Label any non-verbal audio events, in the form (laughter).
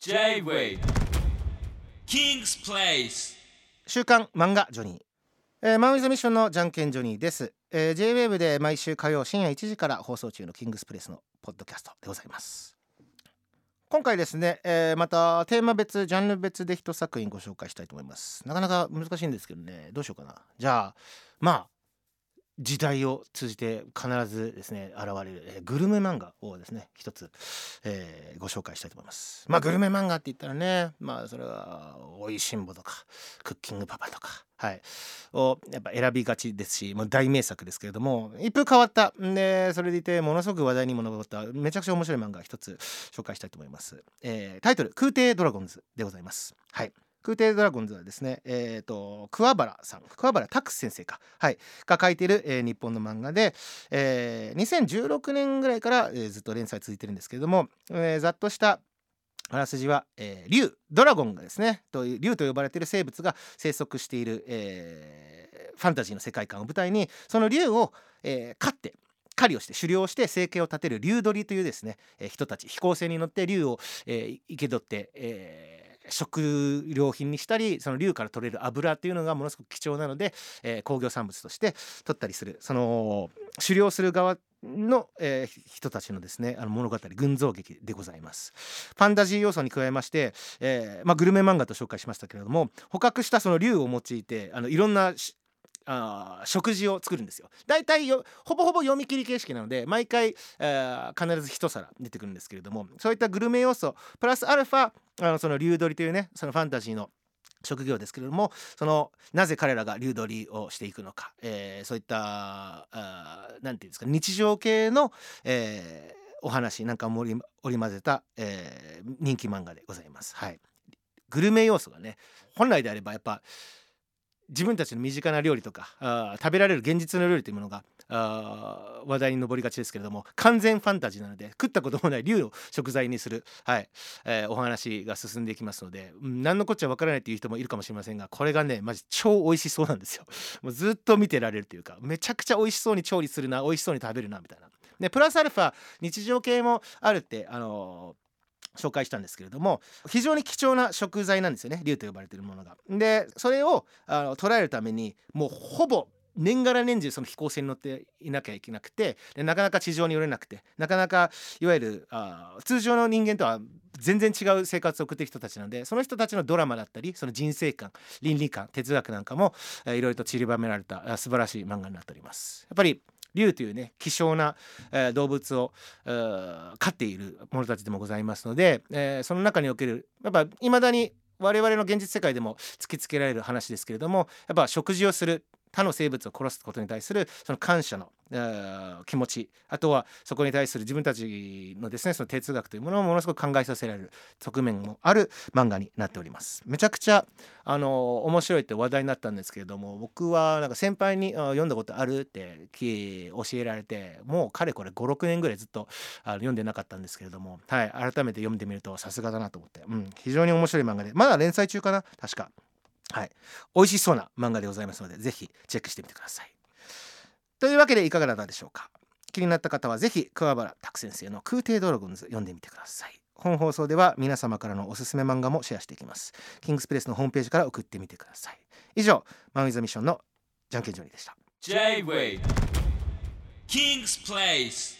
J-Way. King's Place. 週刊漫画ジョニー、えー、マン・ウィズ・ミッションのじゃんけんジョニーです、えー、J-WAVE で毎週火曜深夜1時から放送中のキングスプレスのポッドキャストでございます。今回ですね、えー、またテーマ別ジャンル別で一作品ご紹介したいと思います。なかなか難しいんですけどね。どうしようかな。じゃあまあ時代を通じて必ずですね現れる、えー、グルメ漫画をですね一つ、えー、ご紹介したいと思います。まあグルメ漫画って言ったらねまあそれは「おいしんぼ」とか「クッキングパパ」とかはいをやっぱ選びがちですしもう大名作ですけれども一風変わった。でそれでいてものすごく話題にも上っためちゃくちゃ面白い漫画一つ紹介したいと思います、えー、タイトル「空挺ドラゴンズ」でございます。はい。空挺ドラゴンズはですね、えーと、桑原さん桑原拓先生か、はい、が書いている、えー、日本の漫画で、えー、2016年ぐらいから、えー、ずっと連載続いてるんですけれども、えー、ざっとしたあらすじは、えー、竜ドラゴンがですねと竜と呼ばれている生物が生息している、えー、ファンタジーの世界観を舞台にその竜を、えー、飼って狩りをして狩猟して生計を立てる竜取りというですね、えー、人たち飛行船に乗って竜を、えー、生け捕って、えー食料品にしたりその竜から取れる油っていうのがものすごく貴重なので、えー、工業産物として取ったりする。その狩猟する側の、えー、人たちのですねあの物語群像劇でございます。ファンタジー要素に加えまして、えーまあ、グルメ漫画と紹介しましたけれども捕獲したその竜を用いてあのいろんなあ食事を作るんですよ。大体よほぼほぼ読み切り形式なので毎回、えー、必ず一皿出てくるんですけれどもそういったグルメ要素プラスアルファあのその竜取りというねそのファンタジーの職業ですけれどもそのなぜ彼らが竜取りをしていくのか、えー、そういった何て言うんですか日常系の、えー、お話なんかも織り交ぜた、えー、人気漫画でございます。はい、グルメ要素がね本来であればやっぱ自分たちの身近な料理とかあ食べられる現実の料理というものがあ話題に上りがちですけれども完全ファンタジーなので食ったこともない竜を食材にする、はいえー、お話が進んでいきますので、うん、何のこっちゃわからないっていう人もいるかもしれませんがこれがねマジ超美味しそうなんですよ (laughs) もうずっと見てられるというかめちゃくちゃ美味しそうに調理するな美味しそうに食べるなみたいなでプラスアルファ日常系もあるってあのー紹介したんですけれども非常に貴重な食材なんですよね竜と呼ばれているものが。でそれをあの捉えるためにもうほぼ年がら年中その飛行船に乗っていなきゃいけなくてでなかなか地上に寄れなくてなかなかいわゆるあ通常の人間とは全然違う生活を送っている人たちなのでその人たちのドラマだったりその人生観倫理観哲学なんかも、えー、いろいろと散りばめられた素晴らしい漫画になっております。やっぱり竜というね希少な、えー、動物を、えー、飼っている者たちでもございますので、えー、その中におけるやっぱいまだに我々の現実世界でも突きつけられる話ですけれどもやっぱ食事をする他の生物を殺すことに対するその感謝の気持ち。あとはそこに対する自分たちのですねその哲学というものをものすごく考えさせられる側面もある漫画になっております。めちゃくちゃあの面白いって話題になったんですけれども僕はなんか先輩に読んだことあるって教えられてもうかれこれ56年ぐらいずっとあの読んでなかったんですけれどもはい改めて読んでみるとさすがだなと思って、うん、非常に面白い漫画でまだ連載中かな確か。はい、美味しそうな漫画でございますのでぜひチェックしてみてください。というわけでいかがだったでしょうか気になった方はぜひ桑原拓先生の空挺ドラゴンズ読んでみてください。本放送では皆様からのおすすめ漫画もシェアしていきます。キングスプレスのホームページから送ってみてください。以上、マンウィズミッションのじゃんけんジョニーでした。J-Way King's Place